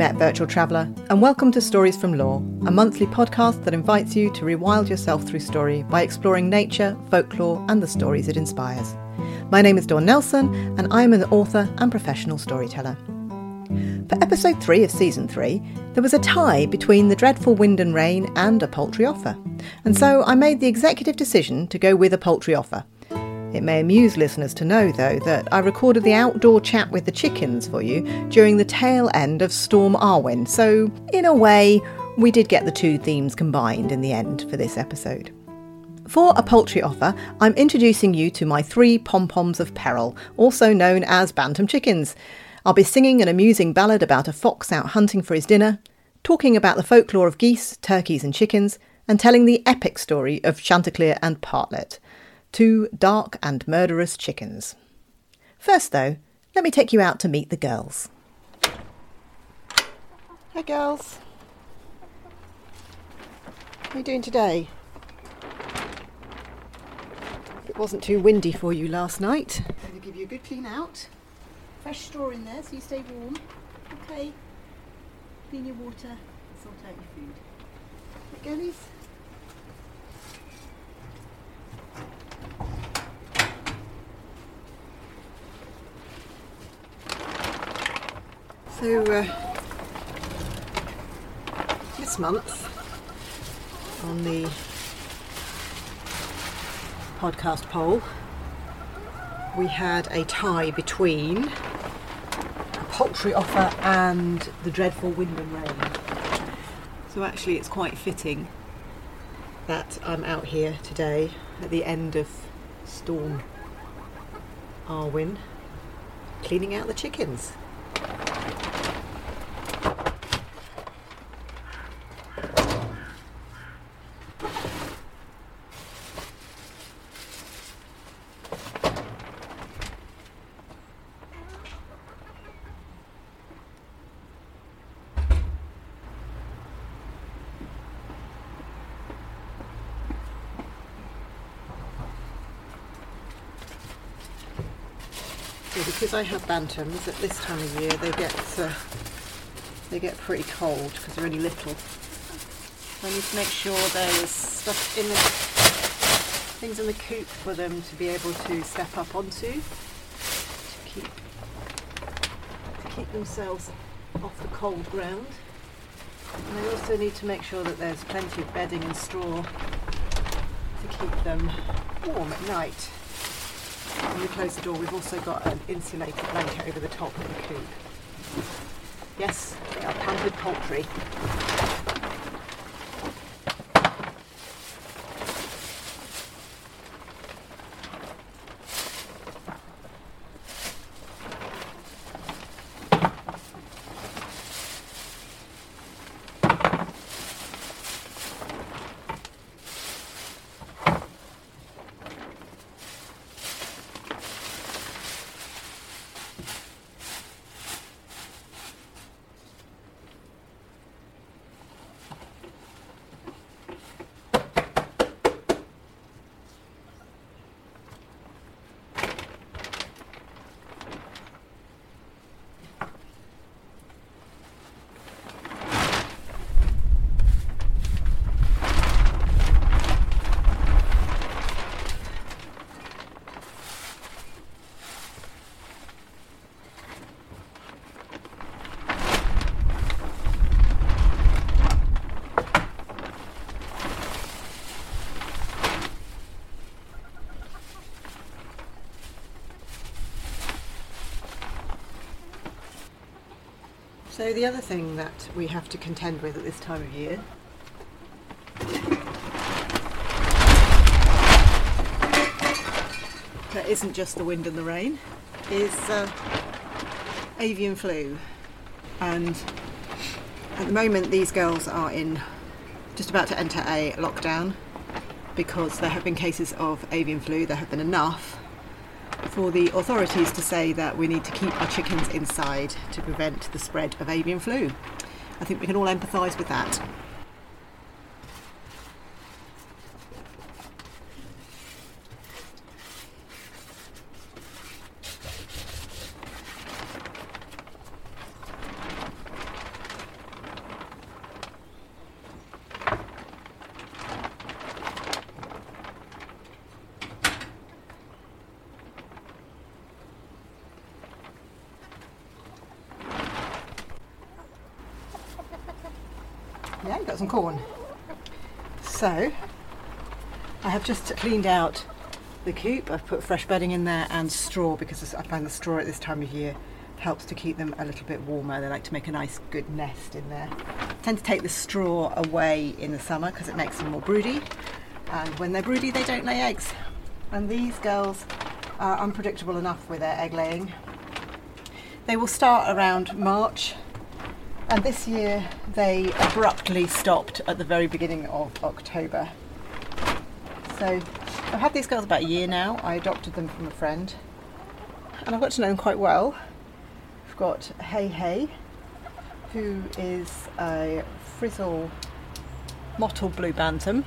met Virtual Traveller, and welcome to Stories from Lore, a monthly podcast that invites you to rewild yourself through story by exploring nature, folklore, and the stories it inspires. My name is Dawn Nelson, and I am an author and professional storyteller. For episode 3 of season 3, there was a tie between the dreadful wind and rain and a poultry offer, and so I made the executive decision to go with a poultry offer. It may amuse listeners to know, though, that I recorded the outdoor chat with the chickens for you during the tail end of Storm Arwen, so in a way, we did get the two themes combined in the end for this episode. For a poultry offer, I'm introducing you to my three pom poms of peril, also known as bantam chickens. I'll be singing an amusing ballad about a fox out hunting for his dinner, talking about the folklore of geese, turkeys, and chickens, and telling the epic story of Chanticleer and Partlet two dark and murderous chickens. First, though, let me take you out to meet the girls. Hi, girls. How are you doing today? It wasn't too windy for you last night. I'm going to give you a good clean out. Fresh straw in there so you stay warm. Okay. Clean your water, sort out your food. Right, girlies? So, uh, this month on the podcast poll, we had a tie between a poultry offer and the dreadful wind and rain. So, actually, it's quite fitting that I'm out here today at the end of Storm Arwen cleaning out the chickens. Because I have bantams at this time of year, they get uh, they get pretty cold because they're only little. I need to make sure there's stuff in the things in the coop for them to be able to step up onto to keep to keep themselves off the cold ground. And I also need to make sure that there's plenty of bedding and straw to keep them warm at night. When we close the door, we've also got an insulated blanket over the top of the coop. Yes, they are pampered poultry. So the other thing that we have to contend with at this time of year that isn't just the wind and the rain is uh, avian flu. And at the moment these girls are in just about to enter a lockdown because there have been cases of avian flu. There have been enough for the authorities to say that we need to keep our chickens inside to prevent the spread of avian flu. I think we can all empathise with that. Yeah, you got some corn. So, I have just cleaned out the coop. I've put fresh bedding in there and straw because I find the straw at this time of year helps to keep them a little bit warmer. They like to make a nice good nest in there. I tend to take the straw away in the summer because it makes them more broody. And when they're broody, they don't lay eggs. And these girls are unpredictable enough with their egg laying. They will start around March, and this year they abruptly stopped at the very beginning of October. So I've had these girls about a year now. I adopted them from a friend, and I've got to know them quite well. We've got Hey Hey, who is a frizzle mottled blue bantam.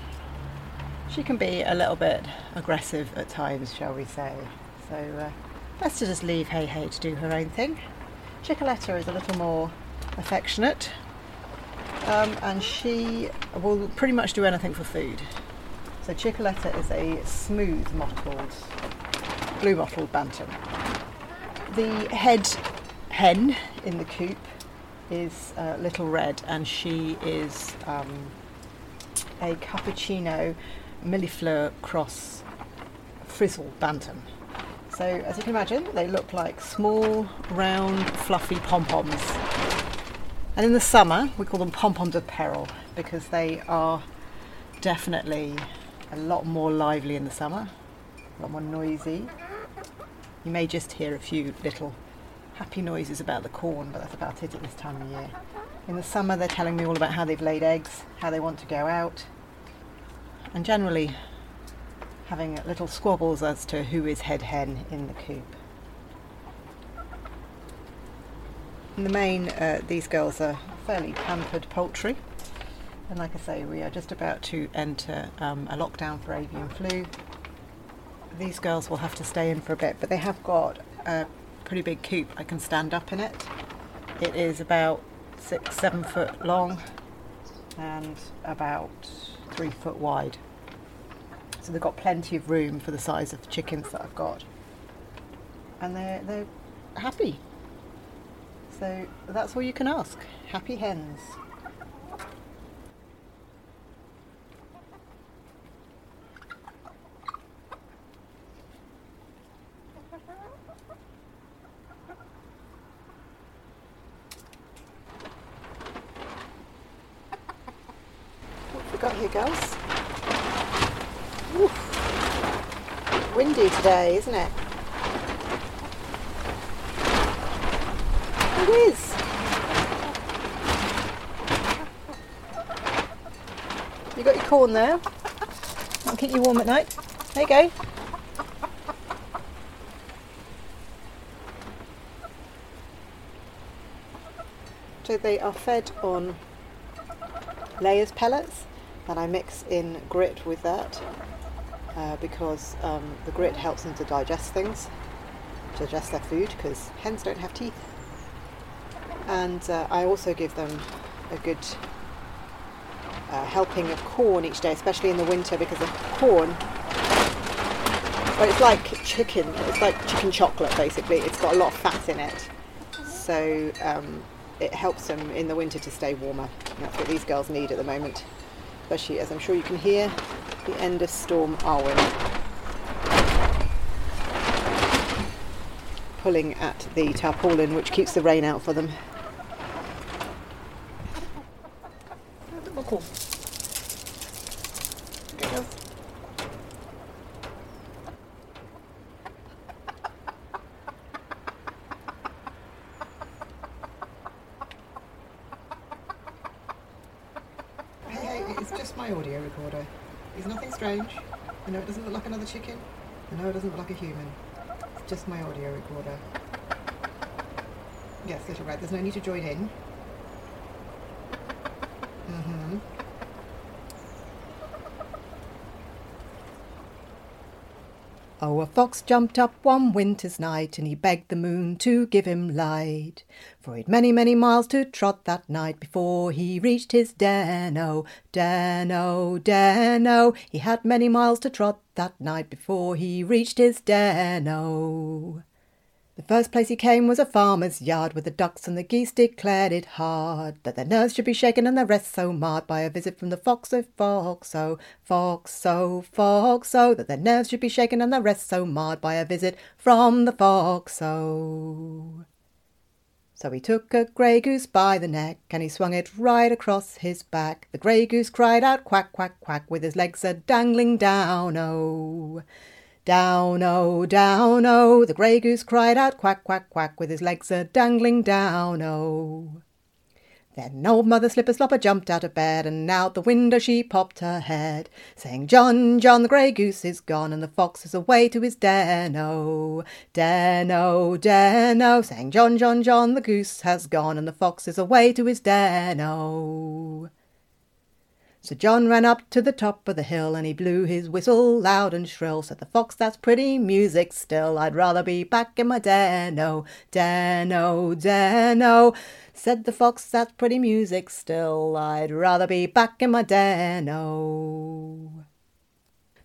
She can be a little bit aggressive at times, shall we say. So uh, best to just leave Hey Hey to do her own thing. Chicoletta is a little more affectionate, um, and she will pretty much do anything for food. So Chicoletta is a smooth mottled, blue mottled bantam. The head hen in the coop is uh, Little Red, and she is um, a cappuccino millefleur cross frizzle bantam. So as you can imagine, they look like small, round, fluffy pom-poms. And in the summer, we call them pom-poms of peril because they are definitely a lot more lively in the summer, a lot more noisy. You may just hear a few little happy noises about the corn, but that's about it at this time of year. In the summer, they're telling me all about how they've laid eggs, how they want to go out, and generally having little squabbles as to who is head hen in the coop. In the main, uh, these girls are fairly pampered poultry, and like I say, we are just about to enter um, a lockdown for avian flu. These girls will have to stay in for a bit, but they have got a pretty big coop. I can stand up in it. It is about six, seven foot long and about three foot wide. So they've got plenty of room for the size of the chickens that I've got. And they're, they're happy. So that's all you can ask. Happy hens. What have we got here, girls? Oof. Windy today, isn't it? It is. You got your corn there. That'll keep you warm at night. There you go. So they are fed on layers pellets and I mix in grit with that uh, because um, the grit helps them to digest things, digest their food because hens don't have teeth. And uh, I also give them a good uh, helping of corn each day, especially in the winter because of corn. Well, it's like chicken. It's like chicken chocolate, basically. It's got a lot of fat in it, so um, it helps them in the winter to stay warmer. And that's what these girls need at the moment especially as I'm sure you can hear the end of Storm Arwen pulling at the tarpaulin which keeps the rain out for them. Cool. Okay, my audio recorder. It's nothing strange. I know it doesn't look like another chicken. I know it doesn't look like a human. It's just my audio recorder. Yes, Little Red, there's no need to join in. Mm-hmm. Oh, a fox jumped up one winter's night, and he begged the moon to give him light. For he'd many, many miles to trot that night before he reached his den. Oh, den, oh, den, oh. He had many miles to trot that night before he reached his den. Oh. The first place he came was a farmer's yard, where the ducks and the geese declared it hard that their nerves should be shaken and their rest so marred by a visit from the fox, oh fox, oh fox, oh fox, oh that their nerves should be shaken and their rest so marred by a visit from the fox, oh. So he took a grey goose by the neck and he swung it right across his back. The grey goose cried out quack, quack, quack, with his legs a dangling down, oh. Down, oh, down, oh, the grey goose cried out quack, quack, quack, with his legs a dangling down, oh. Then old Mother Slipper Slopper jumped out of bed, and out the window she popped her head, saying, John, John, the grey goose is gone, and the fox is away to his den, oh, den, oh, den, oh, saying, John, John, John, the goose has gone, and the fox is away to his den, oh. So John ran up to the top of the hill and he blew his whistle loud and shrill. Said the fox, that's pretty music still. I'd rather be back in my den, oh, den, oh, den, oh. Said the fox, that's pretty music still. I'd rather be back in my den, oh.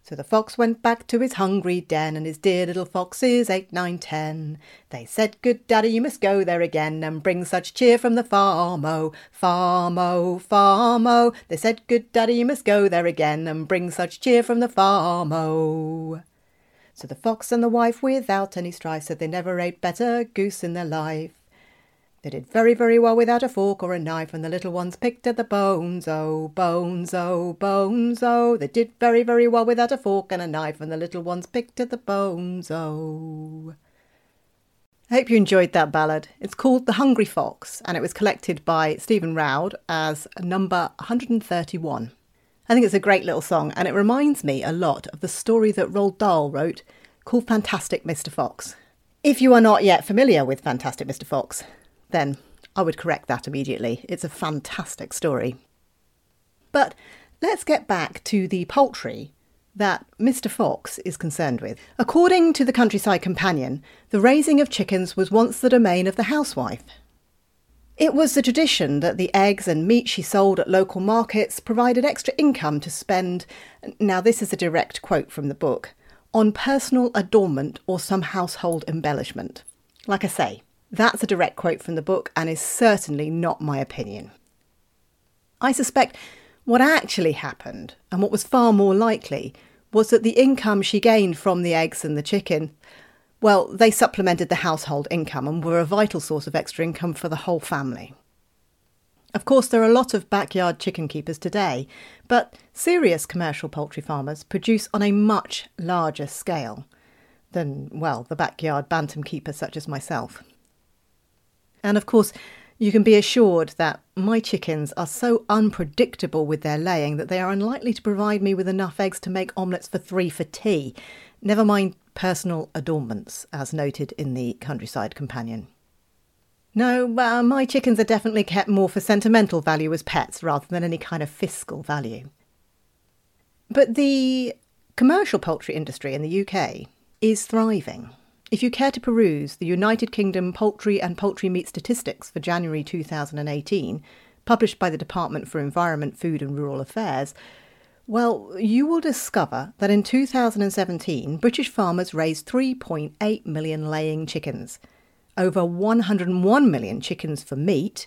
So the fox went back to his hungry den, and his dear little foxes, eight, nine, ten. They said, Good daddy, you must go there again, and bring such cheer from the farm, oh, farm, oh, farm, oh. They said, Good daddy, you must go there again, and bring such cheer from the farm, oh. So the fox and the wife, without any strife, said they never ate better goose in their life. They did very, very well without a fork or a knife, and the little ones picked at the bones, oh, bones, oh, bones, oh. They did very, very well without a fork and a knife, and the little ones picked at the bones, oh. I hope you enjoyed that ballad. It's called The Hungry Fox, and it was collected by Stephen Roud as number 131. I think it's a great little song, and it reminds me a lot of the story that Roald Dahl wrote called Fantastic Mr. Fox. If you are not yet familiar with Fantastic Mr. Fox, then I would correct that immediately. It's a fantastic story. But let's get back to the poultry that Mr. Fox is concerned with. According to the Countryside Companion, the raising of chickens was once the domain of the housewife. It was the tradition that the eggs and meat she sold at local markets provided extra income to spend, now this is a direct quote from the book, on personal adornment or some household embellishment. Like I say, that's a direct quote from the book and is certainly not my opinion. I suspect what actually happened, and what was far more likely, was that the income she gained from the eggs and the chicken, well, they supplemented the household income and were a vital source of extra income for the whole family. Of course, there are a lot of backyard chicken keepers today, but serious commercial poultry farmers produce on a much larger scale than, well, the backyard bantam keepers such as myself. And of course, you can be assured that my chickens are so unpredictable with their laying that they are unlikely to provide me with enough eggs to make omelettes for three for tea, never mind personal adornments, as noted in the Countryside Companion. No, uh, my chickens are definitely kept more for sentimental value as pets rather than any kind of fiscal value. But the commercial poultry industry in the UK is thriving. If you care to peruse the United Kingdom Poultry and Poultry Meat Statistics for January 2018, published by the Department for Environment, Food and Rural Affairs, well, you will discover that in 2017, British farmers raised 3.8 million laying chickens, over 101 million chickens for meat,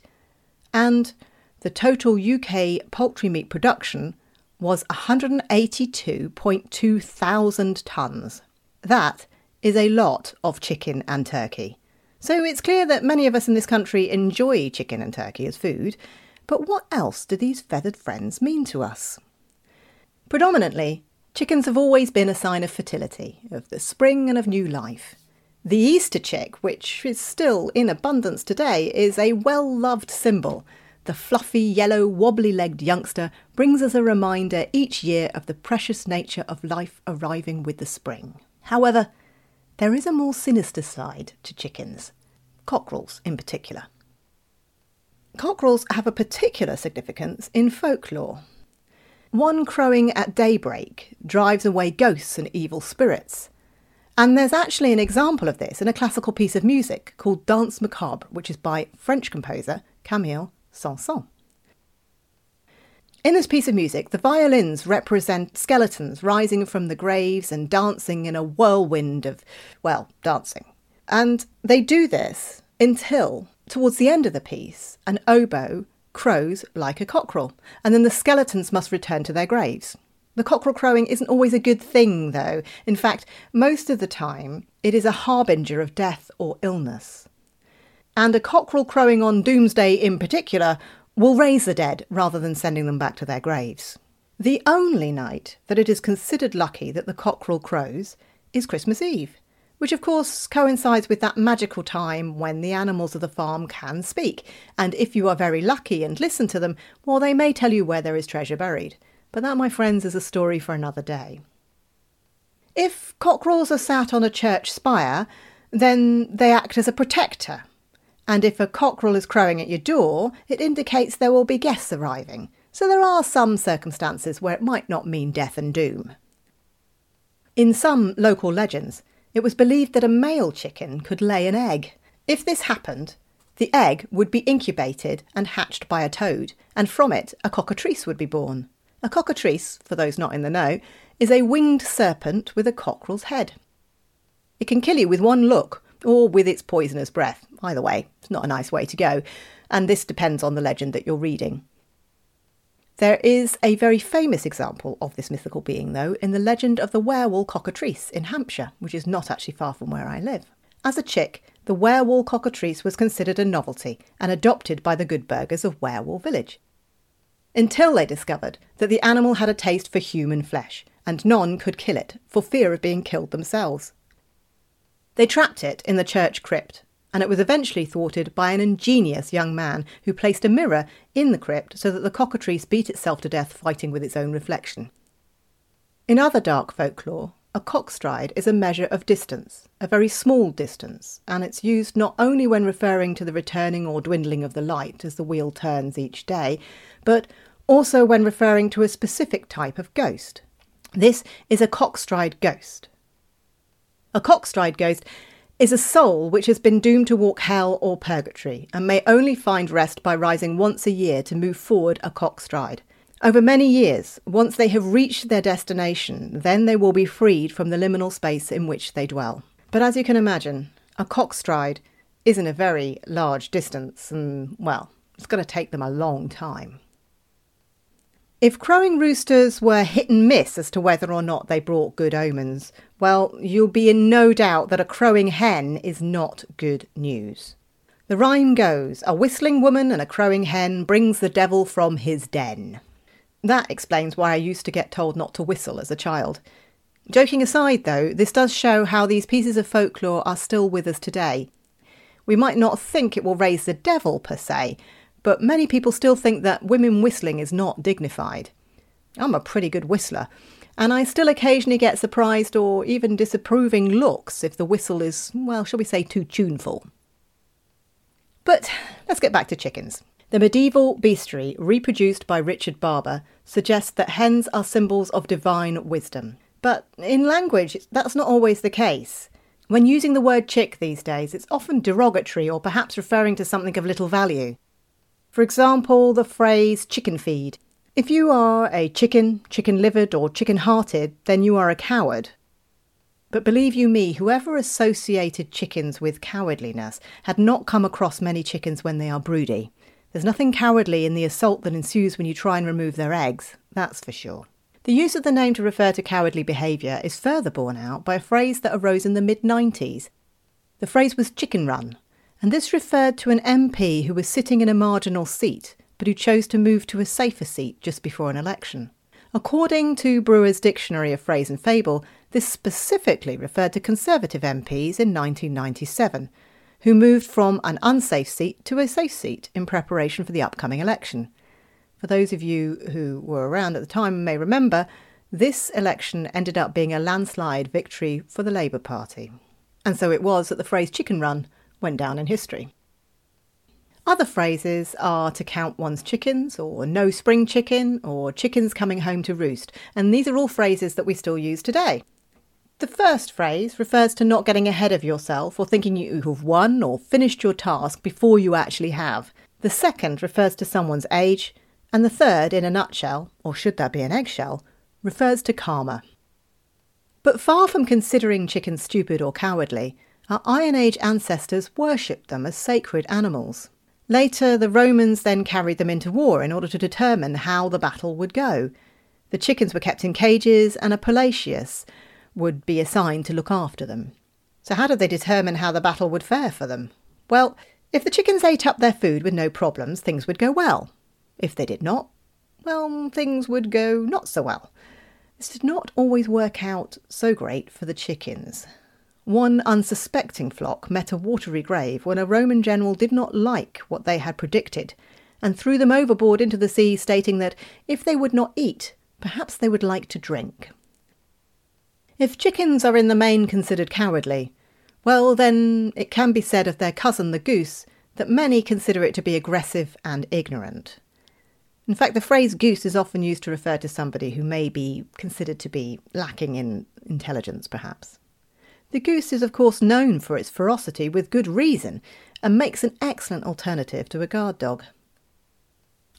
and the total UK poultry meat production was 182.2 thousand tonnes. That is a lot of chicken and turkey. So it's clear that many of us in this country enjoy chicken and turkey as food, but what else do these feathered friends mean to us? Predominantly, chickens have always been a sign of fertility, of the spring and of new life. The Easter chick, which is still in abundance today, is a well loved symbol. The fluffy, yellow, wobbly legged youngster brings us a reminder each year of the precious nature of life arriving with the spring. However, there is a more sinister side to chickens, cockerels in particular. Cockerels have a particular significance in folklore. One crowing at daybreak drives away ghosts and evil spirits. And there's actually an example of this in a classical piece of music called Danse Macabre, which is by French composer Camille Saint-Saëns. In this piece of music, the violins represent skeletons rising from the graves and dancing in a whirlwind of, well, dancing. And they do this until, towards the end of the piece, an oboe crows like a cockerel, and then the skeletons must return to their graves. The cockerel crowing isn't always a good thing, though. In fact, most of the time, it is a harbinger of death or illness. And a cockerel crowing on Doomsday in particular will raise the dead rather than sending them back to their graves. The only night that it is considered lucky that the cockerel crows is Christmas Eve, which of course coincides with that magical time when the animals of the farm can speak, and if you are very lucky and listen to them, well, they may tell you where there is treasure buried. But that, my friends, is a story for another day. If cockerels are sat on a church spire, then they act as a protector. And if a cockerel is crowing at your door, it indicates there will be guests arriving. So there are some circumstances where it might not mean death and doom. In some local legends, it was believed that a male chicken could lay an egg. If this happened, the egg would be incubated and hatched by a toad, and from it a cockatrice would be born. A cockatrice, for those not in the know, is a winged serpent with a cockerel's head. It can kill you with one look, or with its poisonous breath. Either way, it's not a nice way to go, and this depends on the legend that you're reading. There is a very famous example of this mythical being, though, in the legend of the Wherwell cockatrice in Hampshire, which is not actually far from where I live. As a chick, the Wherwell cockatrice was considered a novelty and adopted by the good burghers of Wherwell Village until they discovered that the animal had a taste for human flesh, and none could kill it for fear of being killed themselves. They trapped it in the church crypt, and it was eventually thwarted by an ingenious young man who placed a mirror in the crypt so that the cockatrice beat itself to death fighting with its own reflection. In other dark folklore, a cockstride is a measure of distance, a very small distance, and it's used not only when referring to the returning or dwindling of the light as the wheel turns each day, but also when referring to a specific type of ghost. This is a cockstride ghost. A cockstride ghost is a soul which has been doomed to walk hell or purgatory and may only find rest by rising once a year to move forward a cockstride. Over many years, once they have reached their destination, then they will be freed from the liminal space in which they dwell. But as you can imagine, a cockstride isn't a very large distance, and well, it's going to take them a long time. If crowing roosters were hit and miss as to whether or not they brought good omens, well, you'll be in no doubt that a crowing hen is not good news. The rhyme goes A whistling woman and a crowing hen brings the devil from his den. That explains why I used to get told not to whistle as a child. Joking aside, though, this does show how these pieces of folklore are still with us today. We might not think it will raise the devil per se, but many people still think that women whistling is not dignified. I'm a pretty good whistler, and I still occasionally get surprised or even disapproving looks if the whistle is, well, shall we say, too tuneful. But let's get back to chickens. The medieval bestiary, reproduced by Richard Barber, suggests that hens are symbols of divine wisdom. But in language, that's not always the case. When using the word chick these days, it's often derogatory or perhaps referring to something of little value. For example, the phrase chicken feed. If you are a chicken, chicken livered, or chicken hearted, then you are a coward. But believe you me, whoever associated chickens with cowardliness had not come across many chickens when they are broody. There's nothing cowardly in the assault that ensues when you try and remove their eggs, that's for sure. The use of the name to refer to cowardly behaviour is further borne out by a phrase that arose in the mid 90s. The phrase was chicken run, and this referred to an MP who was sitting in a marginal seat, but who chose to move to a safer seat just before an election. According to Brewer's Dictionary of Phrase and Fable, this specifically referred to Conservative MPs in 1997, who moved from an unsafe seat to a safe seat in preparation for the upcoming election. For those of you who were around at the time may remember, this election ended up being a landslide victory for the Labour Party. And so it was that the phrase chicken run went down in history. Other phrases are to count one's chickens, or no spring chicken, or chickens coming home to roost, and these are all phrases that we still use today. The first phrase refers to not getting ahead of yourself or thinking you have won or finished your task before you actually have. The second refers to someone's age, and the third, in a nutshell, or should there be an eggshell, refers to karma. But far from considering chickens stupid or cowardly, our Iron Age ancestors worshipped them as sacred animals. Later, the Romans then carried them into war in order to determine how the battle would go. The chickens were kept in cages, and a pullarius would be assigned to look after them. So, how did they determine how the battle would fare for them? Well, if the chickens ate up their food with no problems, things would go well. If they did not, well, things would go not so well. This did not always work out so great for the chickens. One unsuspecting flock met a watery grave when a Roman general did not like what they had predicted and threw them overboard into the sea, stating that if they would not eat, perhaps they would like to drink. If chickens are in the main considered cowardly, well, then it can be said of their cousin the goose that many consider it to be aggressive and ignorant. In fact, the phrase goose is often used to refer to somebody who may be considered to be lacking in intelligence, perhaps. The goose is, of course, known for its ferocity with good reason and makes an excellent alternative to a guard dog.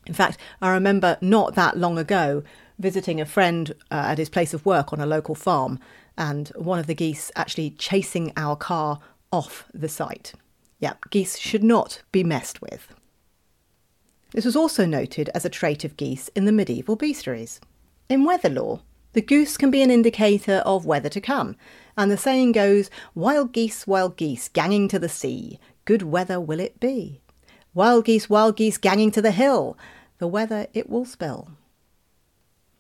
In fact, I remember not that long ago visiting a friend uh, at his place of work on a local farm and one of the geese actually chasing our car off the site. Yeah, geese should not be messed with. This was also noted as a trait of geese in the medieval bestiaries. In weather lore, the goose can be an indicator of weather to come, and the saying goes, Wild geese, wild geese, ganging to the sea, good weather will it be. Wild geese, wild geese, ganging to the hill, the weather it will spell.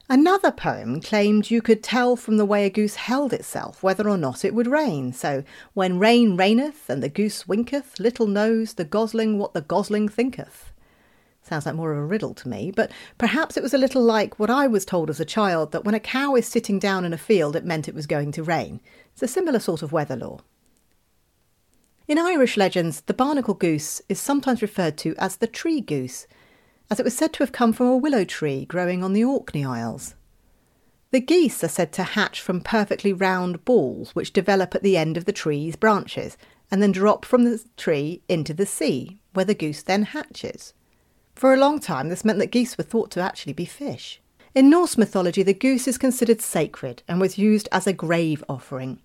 Another poem claimed you could tell from the way a goose held itself whether or not it would rain. So, when rain raineth and the goose winketh, little knows the gosling what the gosling thinketh. Sounds like more of a riddle to me, but perhaps it was a little like what I was told as a child that when a cow is sitting down in a field, it meant it was going to rain. It's a similar sort of weather lore. In Irish legends, the barnacle goose is sometimes referred to as the tree goose, as it was said to have come from a willow tree growing on the Orkney Isles. The geese are said to hatch from perfectly round balls which develop at the end of the tree's branches and then drop from the tree into the sea, where the goose then hatches. For a long time, this meant that geese were thought to actually be fish. In Norse mythology, the goose is considered sacred and was used as a grave offering.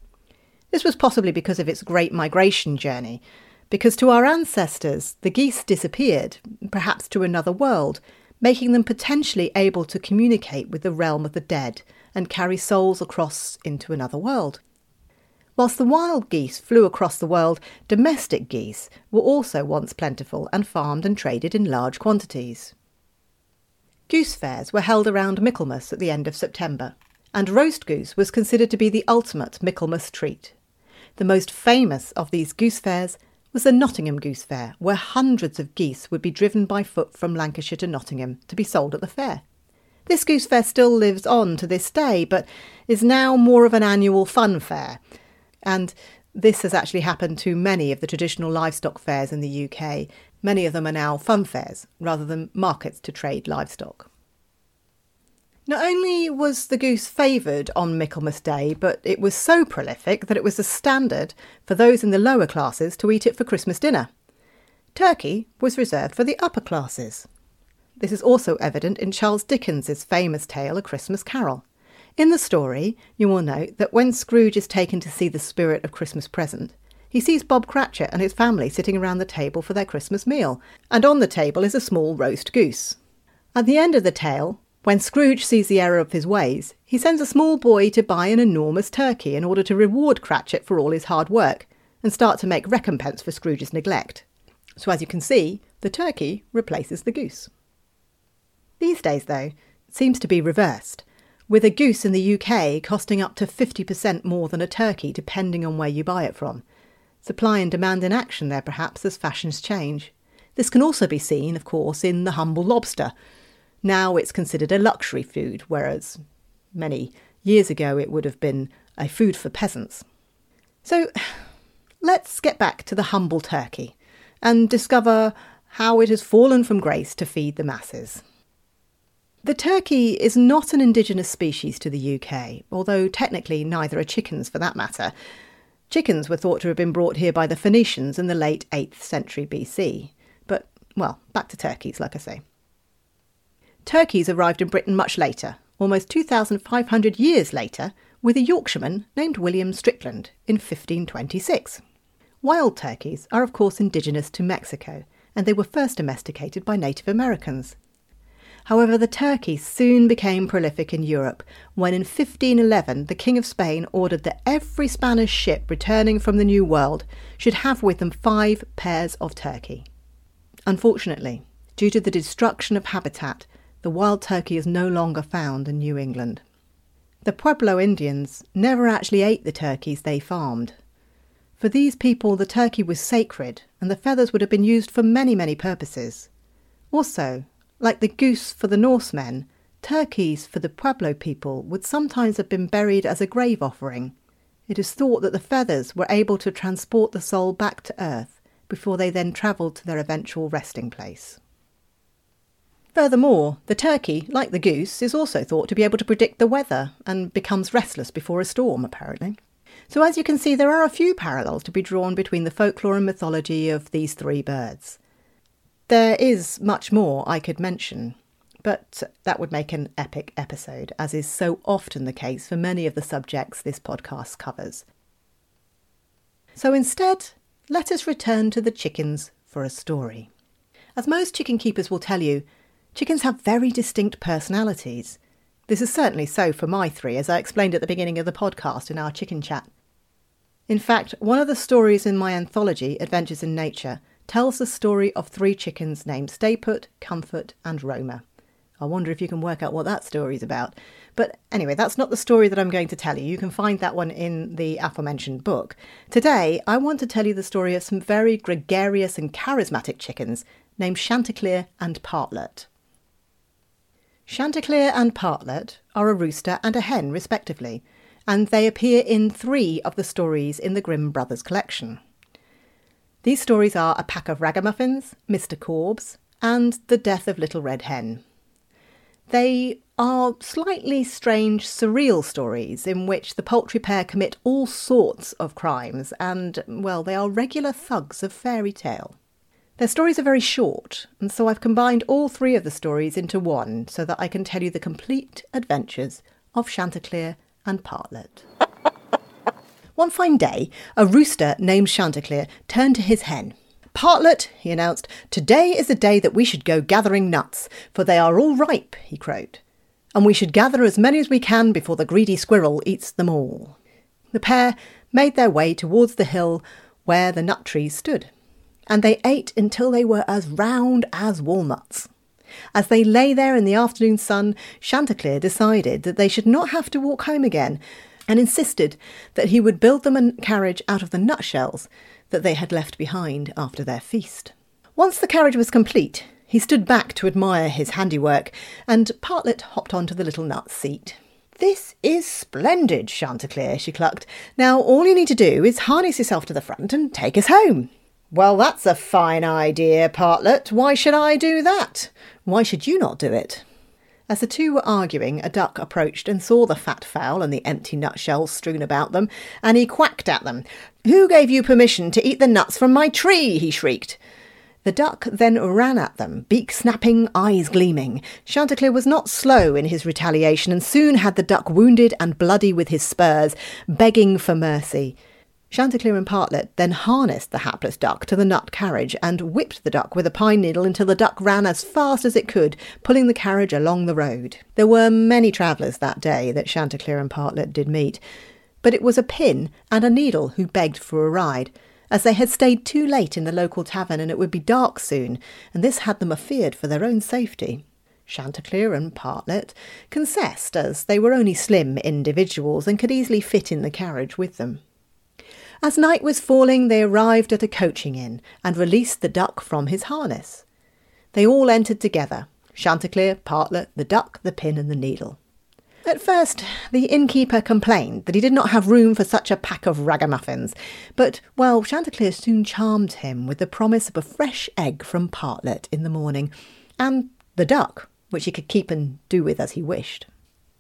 This was possibly because of its great migration journey, because to our ancestors, the geese disappeared, perhaps to another world, making them potentially able to communicate with the realm of the dead and carry souls across into another world. Whilst the wild geese flew across the world, domestic geese were also once plentiful and farmed and traded in large quantities. Goose fairs were held around Michaelmas at the end of September, and roast goose was considered to be the ultimate Michaelmas treat. The most famous of these goose fairs was the Nottingham Goose Fair, where hundreds of geese would be driven by foot from Lancashire to Nottingham to be sold at the fair. This goose fair still lives on to this day, but is now more of an annual fun fair, and this has actually happened to many of the traditional livestock fairs in the UK. Many of them are now fun fairs rather than markets to trade livestock. Not only was the goose favoured on Michaelmas Day, but it was so prolific that it was the standard for those in the lower classes to eat it for Christmas dinner. Turkey was reserved for the upper classes. This is also evident in Charles Dickens's famous tale A Christmas Carol. In the story, you will note that when Scrooge is taken to see the spirit of Christmas present, he sees Bob Cratchit and his family sitting around the table for their Christmas meal, and on the table is a small roast goose. At the end of the tale, when Scrooge sees the error of his ways, he sends a small boy to buy an enormous turkey in order to reward Cratchit for all his hard work and start to make recompense for Scrooge's neglect. So, as you can see, the turkey replaces the goose. These days, though, it seems to be reversed with a goose in the UK costing up to 50% more than a turkey, depending on where you buy it from. Supply and demand in action there, perhaps, as fashions change. This can also be seen, of course, in the humble lobster. Now it's considered a luxury food, whereas many years ago it would have been a food for peasants. So let's get back to the humble turkey and discover how it has fallen from grace to feed the masses. The turkey is not an indigenous species to the UK, although technically neither are chickens for that matter. Chickens were thought to have been brought here by the Phoenicians in the late 8th century BC. But, well, back to turkeys, like I say. Turkeys arrived in Britain much later, almost 2,500 years later, with a Yorkshireman named William Strickland in 1526. Wild turkeys are, of course, indigenous to Mexico, and they were first domesticated by Native Americans. However, the turkey soon became prolific in Europe when in 1511 the King of Spain ordered that every Spanish ship returning from the New World should have with them five pairs of turkey. Unfortunately, due to the destruction of habitat, the wild turkey is no longer found in New England. The Pueblo Indians never actually ate the turkeys they farmed. For these people, the turkey was sacred, and the feathers would have been used for many, many purposes. Also, like the goose for the Norsemen, turkeys for the Pueblo people would sometimes have been buried as a grave offering. It is thought that the feathers were able to transport the soul back to earth before they then travelled to their eventual resting place. Furthermore, the turkey, like the goose, is also thought to be able to predict the weather and becomes restless before a storm, apparently. So, as you can see, there are a few parallels to be drawn between the folklore and mythology of these three birds. There is much more I could mention, but that would make an epic episode, as is so often the case for many of the subjects this podcast covers. So instead, let us return to the chickens for a story. As most chicken keepers will tell you, chickens have very distinct personalities. This is certainly so for my three, as I explained at the beginning of the podcast in our chicken chat. In fact, one of the stories in my anthology, Adventures in Nature, tells the story of three chickens named Stayput, Comfort, and Roma. I wonder if you can work out what that story is about. But anyway, that's not the story that I'm going to tell you. You can find that one in the aforementioned book. Today, I want to tell you the story of some very gregarious and charismatic chickens named Chanticleer and Partlet. Chanticleer and Partlet are a rooster and a hen, respectively, and they appear in three of the stories in the Grimm Brothers collection. These stories are A Pack of Ragamuffins, Mr. Korbes, and The Death of Little Red Hen. They are slightly strange, surreal stories in which the poultry pair commit all sorts of crimes and, well, they are regular thugs of fairy tale. Their stories are very short, and so I've combined all three of the stories into one so that I can tell you the complete adventures of Chanticleer and Partlet. One fine day, a rooster named Chanticleer turned to his hen. Partlet, he announced, today is the day that we should go gathering nuts, for they are all ripe, he crowed. And we should gather as many as we can before the greedy squirrel eats them all. The pair made their way towards the hill where the nut trees stood, and they ate until they were as round as walnuts. As they lay there in the afternoon sun, Chanticleer decided that they should not have to walk home again, and insisted that he would build them a carriage out of the nutshells that they had left behind after their feast. Once the carriage was complete, he stood back to admire his handiwork, and Partlet hopped onto the little nut seat. This is splendid, Chanticleer, she clucked. Now all you need to do is harness yourself to the front and take us home. Well, that's a fine idea, Partlet. Why should I do that? Why should you not do it? As the two were arguing, a duck approached and saw the fat fowl and the empty nutshells strewn about them, and he quacked at them. Who gave you permission to eat the nuts from my tree? he shrieked. The duck then ran at them, beak snapping, eyes gleaming. Chanticleer was not slow in his retaliation, and soon had the duck wounded and bloody with his spurs, begging for mercy. Chanticleer and Partlet then harnessed the hapless duck to the nut carriage and whipped the duck with a pine needle until the duck ran as fast as it could, pulling the carriage along the road. There were many travellers that day that Chanticleer and Partlet did meet, but it was a pin and a needle who begged for a ride, as they had stayed too late in the local tavern and it would be dark soon, and this had them afeared for their own safety. Chanticleer and Partlet concessed, as they were only slim individuals and could easily fit in the carriage with them. As night was falling, they arrived at a coaching inn and released the duck from his harness. They all entered together Chanticleer, Partlet, the duck, the pin, and the needle. At first, the innkeeper complained that he did not have room for such a pack of ragamuffins, but, well, Chanticleer soon charmed him with the promise of a fresh egg from Partlet in the morning, and the duck, which he could keep and do with as he wished.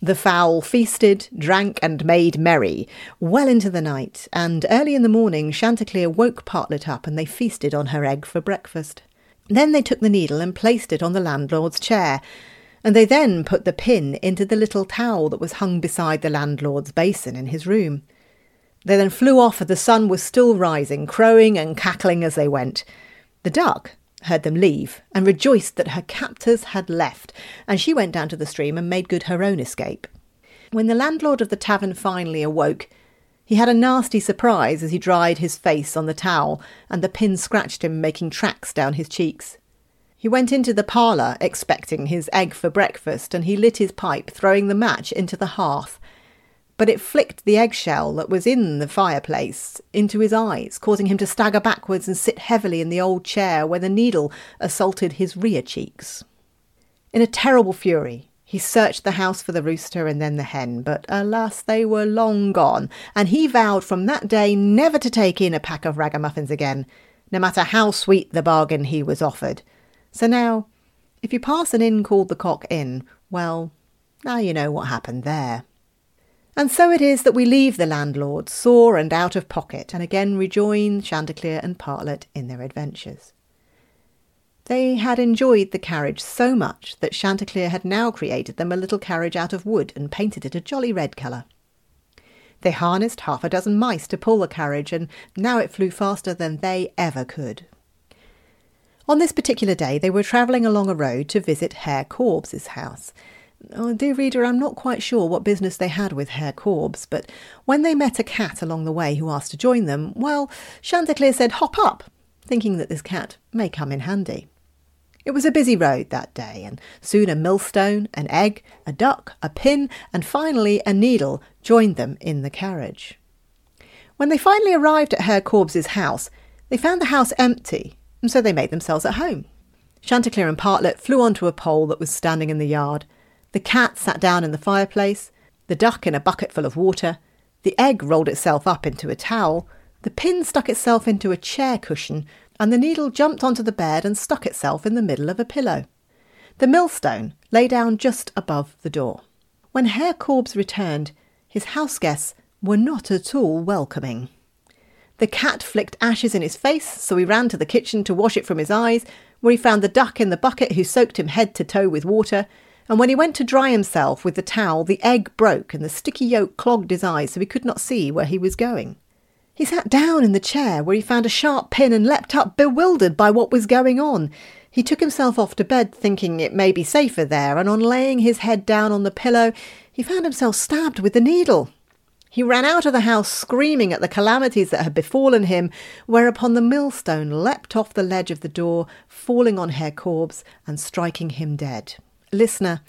The fowl feasted, drank, and made merry well into the night, and early in the morning Chanticleer woke Partlet up and they feasted on her egg for breakfast. Then they took the needle and placed it on the landlord's chair, and they then put the pin into the little towel that was hung beside the landlord's basin in his room. They then flew off, and the sun was still rising, crowing and cackling as they went. The duck heard them leave and rejoiced that her captors had left, and she went down to the stream and made good her own escape. When the landlord of the tavern finally awoke, he had a nasty surprise as he dried his face on the towel, and the pin scratched him, making tracks down his cheeks. He went into the parlour, expecting his egg for breakfast, and he lit his pipe, throwing the match into the hearth. But it flicked the eggshell that was in the fireplace into his eyes, causing him to stagger backwards and sit heavily in the old chair where the needle assaulted his rear cheeks. In a terrible fury, he searched the house for the rooster and then the hen, but alas, they were long gone, and he vowed from that day never to take in a pack of ragamuffins again, no matter how sweet the bargain he was offered. So now, if you pass an inn called the Cock Inn, well, now you know what happened there. And so it is that we leave the landlord, sore and out of pocket, and again rejoin Chanticleer and Partlet in their adventures. They had enjoyed the carriage so much that Chanticleer had now created them a little carriage out of wood and painted it a jolly red colour. They harnessed half a dozen mice to pull the carriage, and now it flew faster than they ever could. On this particular day, they were travelling along a road to visit Herr Korbes's house. Oh, dear reader, I'm not quite sure what business they had with Herr Korbes, but when they met a cat along the way who asked to join them, well, Chanticleer said, Hop up, thinking that this cat may come in handy. It was a busy road that day, and soon a millstone, an egg, a duck, a pin, and finally a needle joined them in the carriage. When they finally arrived at Herr Korbes's house, they found the house empty, and so they made themselves at home. Chanticleer and Partlet flew onto a pole that was standing in the yard. The cat sat down in the fireplace, the duck in a bucket full of water, the egg rolled itself up into a towel, the pin stuck itself into a chair cushion, and the needle jumped onto the bed and stuck itself in the middle of a pillow. The millstone lay down just above the door. When Herr Korbes returned, his house guests were not at all welcoming. The cat flicked ashes in his face, so he ran to the kitchen to wash it from his eyes, where he found the duck in the bucket who soaked him head to toe with water, and when he went to dry himself with the towel, the egg broke and the sticky yolk clogged his eyes so he could not see where he was going. He sat down in the chair where he found a sharp pin and leapt up, bewildered by what was going on. He took himself off to bed, thinking it may be safer there, and on laying his head down on the pillow, he found himself stabbed with the needle. He ran out of the house screaming at the calamities that had befallen him, whereupon the millstone leapt off the ledge of the door, falling on Herr Korbes and striking him dead. Listener,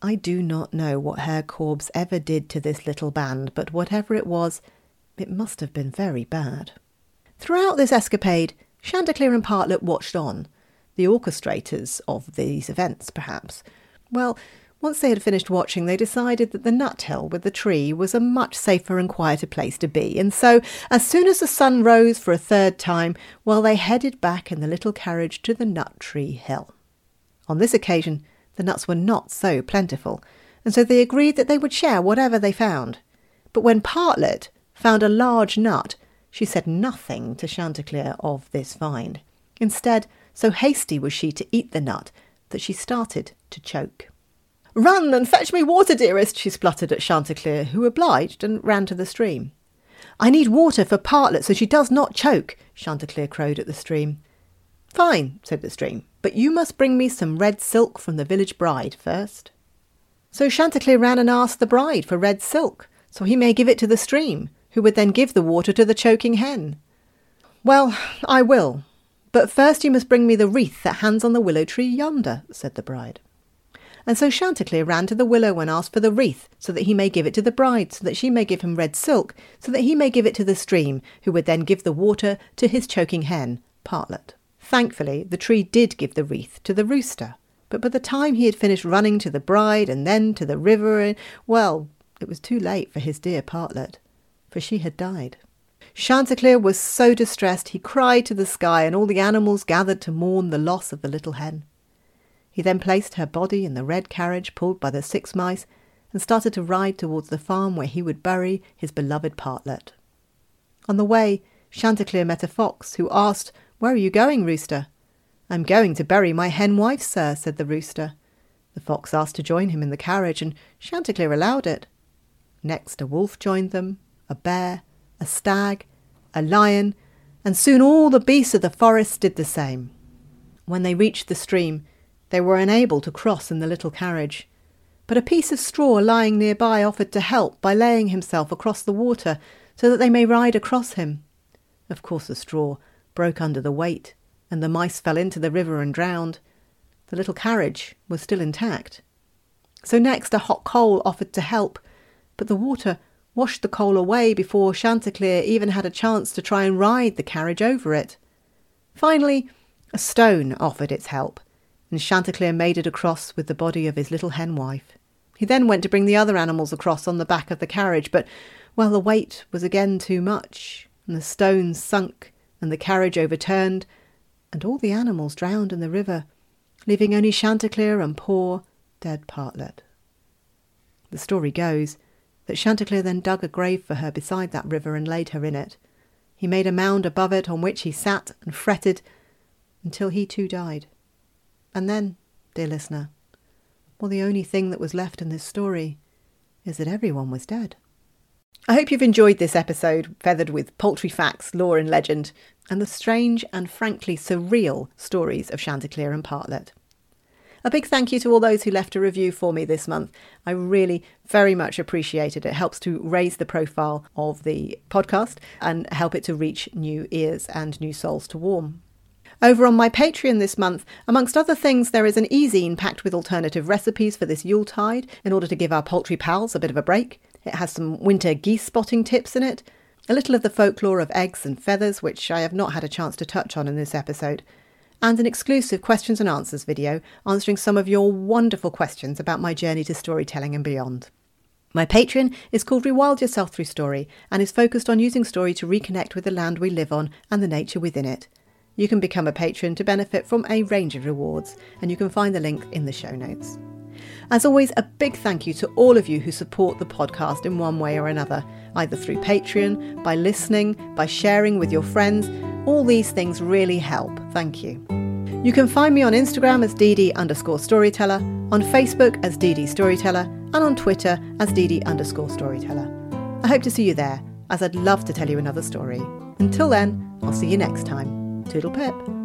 I do not know what Herr Korbes ever did to this little band, but whatever it was, it must have been very bad. Throughout this escapade, Chanticleer and Partlet watched on, the orchestrators of these events, perhaps. Well, once they had finished watching, they decided that the nut hill with the tree was a much safer and quieter place to be, and so, as soon as the sun rose for a third time, well, they headed back in the little carriage to the nut tree hill. On this occasion, the nuts were not so plentiful, and so they agreed that they would share whatever they found. But when Partlet found a large nut, she said nothing to Chanticleer of this find. Instead, so hasty was she to eat the nut that she started to choke. Run and fetch me water, dearest, she spluttered at Chanticleer, who obliged and ran to the stream. I need water for Partlet so she does not choke, Chanticleer crowed at the stream. Fine, said the stream, but you must bring me some red silk from the village bride first. So Chanticleer ran and asked the bride for red silk, so he may give it to the stream, who would then give the water to the choking hen. Well, I will, but first you must bring me the wreath that hangs on the willow tree yonder, said the bride. And so Chanticleer ran to the willow and asked for the wreath, so that he may give it to the bride, so that she may give him red silk, so that he may give it to the stream, who would then give the water to his choking hen, Partlet. Thankfully, the tree did give the wreath to the rooster, but by the time he had finished running to the bride and then to the river, well, it was too late for his dear Partlet for she had died. Chanticleer was so distressed he cried to the sky, and all the animals gathered to mourn the loss of the little hen. He then placed her body in the red carriage pulled by the six mice and started to ride towards the farm where he would bury his beloved partlet. On the way, Chanticleer met a fox, who asked, Where are you going, Rooster? I'm going to bury my hen wife, sir, said the rooster. The fox asked to join him in the carriage, and Chanticleer allowed it. Next, a wolf joined them, a bear, a stag, a lion, and soon all the beasts of the forest did the same. When they reached the stream, they were unable to cross in the little carriage, but a piece of straw lying nearby offered to help by laying himself across the water so that they may ride across him. Of course, the straw broke under the weight, and the mice fell into the river and drowned. The little carriage was still intact. So next a hot coal offered to help, but the water washed the coal away before Chanticleer even had a chance to try and ride the carriage over it. Finally, a stone offered its help, and Chanticleer made it across with the body of his little hen wife. He then went to bring the other animals across on the back of the carriage, but, well, the weight was again too much, and the stone sunk, and the carriage overturned, and all the animals drowned in the river, leaving only Chanticleer and poor, dead Partlet. The story goes that Chanticleer then dug a grave for her beside that river and laid her in it. He made a mound above it on which he sat and fretted until he too died. And then, dear listener, well, the only thing that was left in this story is that everyone was dead. I hope you've enjoyed this episode, feathered with poultry facts, lore, and legend, and the strange and frankly surreal stories of Chanticleer and Partlet. A big thank you to all those who left a review for me this month. I really very much appreciate it. It helps to raise the profile of the podcast and help it to reach new ears and new souls to warm. Over on my Patreon this month, amongst other things, there is an e-zine packed with alternative recipes for this Yuletide in order to give our poultry pals a bit of a break. It has some winter geese spotting tips in it, a little of the folklore of eggs and feathers, which I have not had a chance to touch on in this episode, and an exclusive questions and answers video answering some of your wonderful questions about my journey to storytelling and beyond. My Patreon is called Rewild Yourself Through Story and is focused on using story to reconnect with the land we live on and the nature within it. You can become a patron to benefit from a range of rewards, and you can find the link in the show notes. As always, a big thank you to all of you who support the podcast in one way or another, either through Patreon, by listening, by sharing with your friends. All these things really help. Thank you. You can find me on Instagram as dd underscore storyteller, on Facebook as dd storyteller, and on Twitter as dd underscore storyteller. I hope to see you there, as I'd love to tell you another story. Until then, I'll see you next time. Toodle pip.